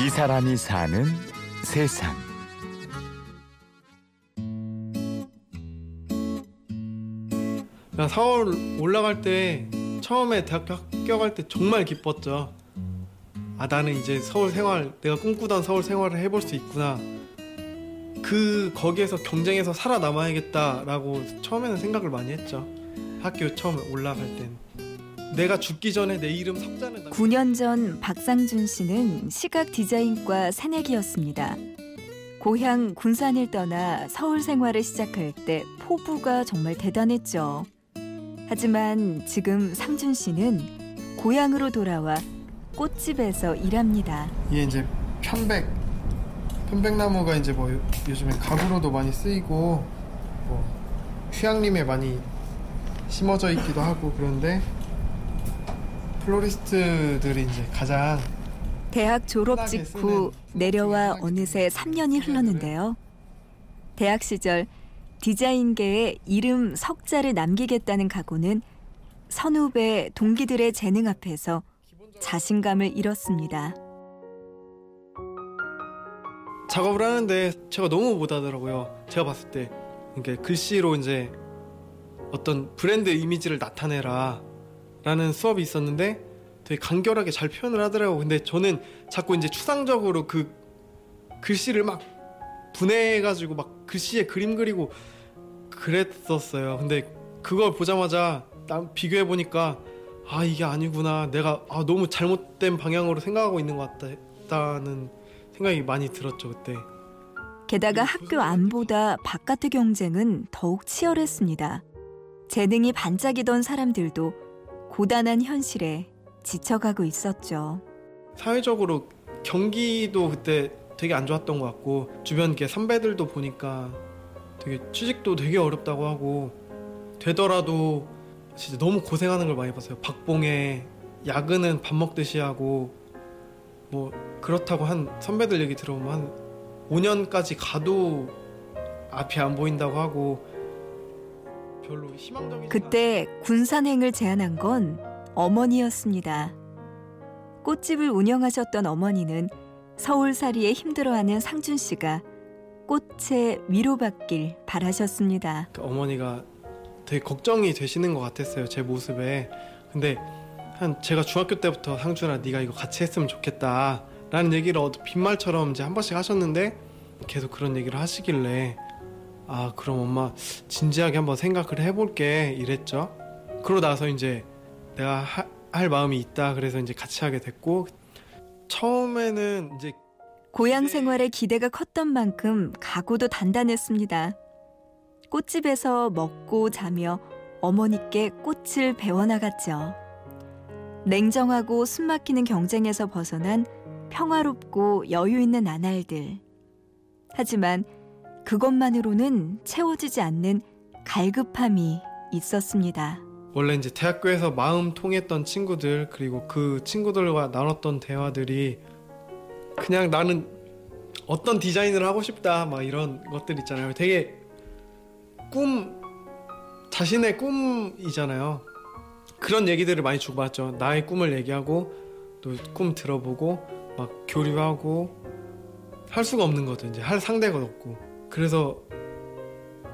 이 사람이 사는 세상. 나 서울 올라갈 때 처음에 대학교 합격할 때 정말 기뻤죠. 아 나는 이제 서울 생활 내가 꿈꾸던 서울 생활을 해볼 수 있구나. 그 거기에서 경쟁해서 살아남아야겠다라고 처음에는 생각을 많이 했죠. 학교 처음 올라갈 땐 내가 죽기 전에 내 이름 석자는 9년 전 박상준 씨는 시각 디자인과 새내기였습니다. 고향 군산을 떠나 서울 생활을 시작할 때 포부가 정말 대단했죠. 하지만 지금 상준 씨는 고향으로 돌아와 꽃집에서 일합니다. 이게 이제 편백 편백나무가 이제 뭐 요- 요즘에 가구로도 많이 쓰이고 뭐 휴양림에 많이 심어져 있기도 하고 그런데 플로리스트들이 이제 가장 대학 졸업 직후 내려와 어느새 쓰는 3년이 흘렀는데요. 대학 시절 디자인계에 이름 석자를 남기겠다는 각오는 선후배 동기들의 재능 앞에서 자신감을 잃었습니다. 작업을 하는데 제가 너무 못하더라고요. 제가 봤을 때 그러니까 글씨로 이제 어떤 브랜드 이미지를 나타내라 라는 수업이 있었는데 되게 간결하게 잘 표현을 하더라고요. 근데 저는 자꾸 이제 추상적으로 그 글씨를 막 분해해가지고 막 글씨에 그림 그리고 그랬었어요. 근데 그걸 보자마자 남 비교해 보니까 아 이게 아니구나. 내가 아, 너무 잘못된 방향으로 생각하고 있는 것 같다는 생각이 많이 들었죠 그때. 게다가 학교 안보다 바깥의 경쟁은 더욱 치열했습니다. 재능이 반짝이던 사람들도 고단한 현실에 지쳐가고 있었죠. 사회적으로 경기도 그때 되게 안 좋았던 것 같고 주변 이렇게 선배들도 보니까 되게 취직도 되게 어렵다고 하고 되더라도 진짜 너무 고생하는 걸 많이 봤어요. 박봉에 야근은 밥 먹듯이 하고 뭐 그렇다고 한 선배들 얘기 들어보면 한 5년까지 가도 앞이 안 보인다고 하고 그때 군산행을 제안한 건 어머니였습니다. 꽃집을 운영하셨던 어머니는 서울살이에 힘들어하는 상준 씨가 꽃에 위로받길 바라셨습니다. 그 어머니가 되게 걱정이 되시는 것 같았어요 제 모습에 근데 한 제가 중학교 때부터 상준아 네가 이거 같이 했으면 좋겠다 라는 얘기를 어디 빈말처럼 이제 한 번씩 하셨는데 계속 그런 얘기를 하시길래 아 그럼 엄마 진지하게 한번 생각을 해볼게 이랬죠 그러고 나서 이제 내가 하- 할 마음이 있다 그래서 이제 같이 하게 됐고 처음에는 이제 고향 생활에 기대가 컸던 만큼 각오도 단단했습니다. 꽃집에서 먹고 자며 어머니께 꽃을 배워나갔죠. 냉정하고 숨막히는 경쟁에서 벗어난 평화롭고 여유 있는 나날들. 하지만 그것만으로는 채워지지 않는 갈급함이 있었습니다. 원래 이제 대학교에서 마음 통했던 친구들 그리고 그 친구들과 나눴던 대화들이 그냥 나는 어떤 디자인을 하고 싶다 막 이런 것들 있잖아요. 되게 꿈 자신의 꿈이잖아요. 그런 얘기들을 많이 주고받죠. 나의 꿈을 얘기하고 또 꿈 들어보고 막 교류하고 할 수가 없는 거죠. 이제 할 상대가 없고 그래서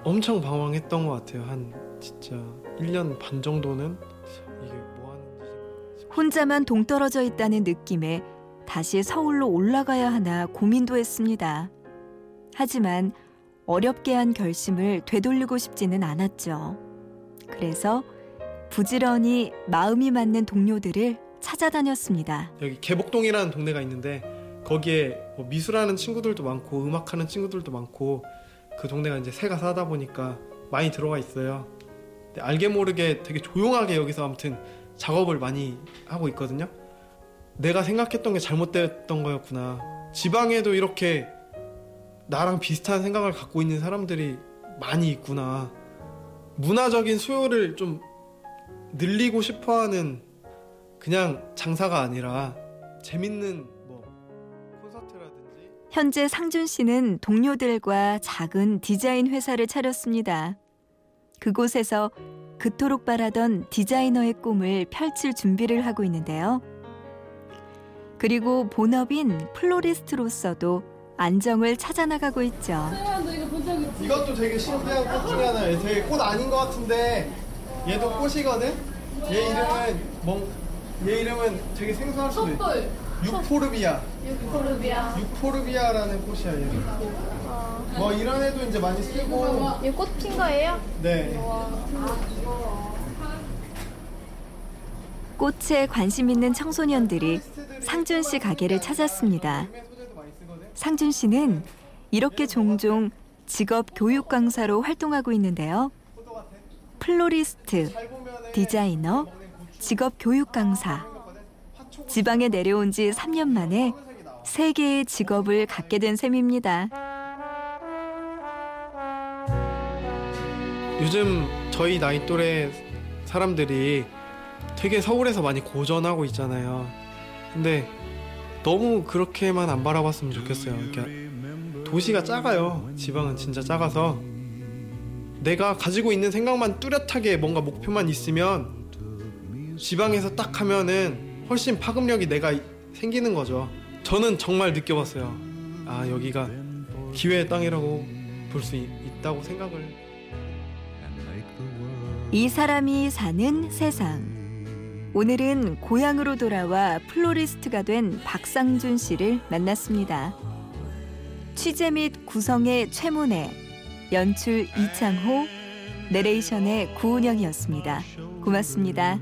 엄청 방황했던 것 같아요. 한 진짜 1년 반 정도는 이게 뭐 하는 짓인가. 혼자만 동떨어져 있다는 느낌에 다시 서울로 올라가야 하나 고민도 했습니다. 하지만 어렵게 한 결심을 되돌리고 싶지는 않았죠. 그래서 부지런히 마음이 맞는 동료들을 찾아다녔습니다. 여기 개복동이라는 동네가 있는데 거기에 뭐 미술하는 친구들도 많고 음악하는 친구들도 많고 그 동네가 이제 새가 사다 보니까 많이 들어가 있어요. 알게 모르게 되게 조용하게 여기서 아무튼 작업을 많이 하고 있거든요. 내가 생각했던 게 잘못됐던 거였구나. 지방에도 이렇게 나랑 비슷한 생각을 갖고 있는 사람들이 많이 있구나. 문화적인 수요를 좀 늘리고 싶어 하는 그냥 장사가 아니라 재밌는 현재 상준 씨는 동료들과 작은 디자인 회사를 차렸습니다. 그곳에서 그토록 바라던 디자이너의 꿈을 펼칠 준비를 하고 있는데요. 그리고 본업인 플로리스트로서도 안정을 찾아 나가고 있죠. 이것도 되게 신기한 꽃 중에 하나예요. 되게 꽃 아닌 것 같은데 얘도 꽃이거든. 얘 이름은 뭐? 얘 이름은 되게 생소할 수도 있어. 촛불. 유포르비아. 유코르비아. 유포르비아라는 꽃이야 얘. 뭐 이런 애도 이제 많이 쓰고. 얘 꽃 핀 거예요? 네. 꽃에 관심 있는 청소년들이 상준 씨 가게를 찾았습니다. 상준 씨는 이렇게 종종 직업 교육 강사로 활동하고 있는데요. 플로리스트, 디자이너, 직업 교육 강사. 지방에 내려온 지 3년 만에 세 개의 직업을 갖게 된 셈입니다. 요즘 저희 나이 또래 사람들이 되게 서울에서 많이 고전하고 있잖아요. 근데 너무 그렇게만 안 바라봤으면 좋겠어요. 그러니까 도시가 작아요. 지방은 진짜 작아서 내가 가지고 있는 생각만 뚜렷하게 뭔가 목표만 있으면 지방에서 딱 하면은 훨씬 파급력이 내가 생기는 거죠. 저는 정말 느껴봤어요. 아 여기가 기회의 땅이라고 볼 수 있다고 생각을. 이 사람이 사는 세상. 오늘은 고향으로 돌아와 플로리스트가 된 박상준 씨를 만났습니다. 취재 및 구성의 최문혜, 연출 이창호, 내레이션의 구운영이었습니다. 고맙습니다.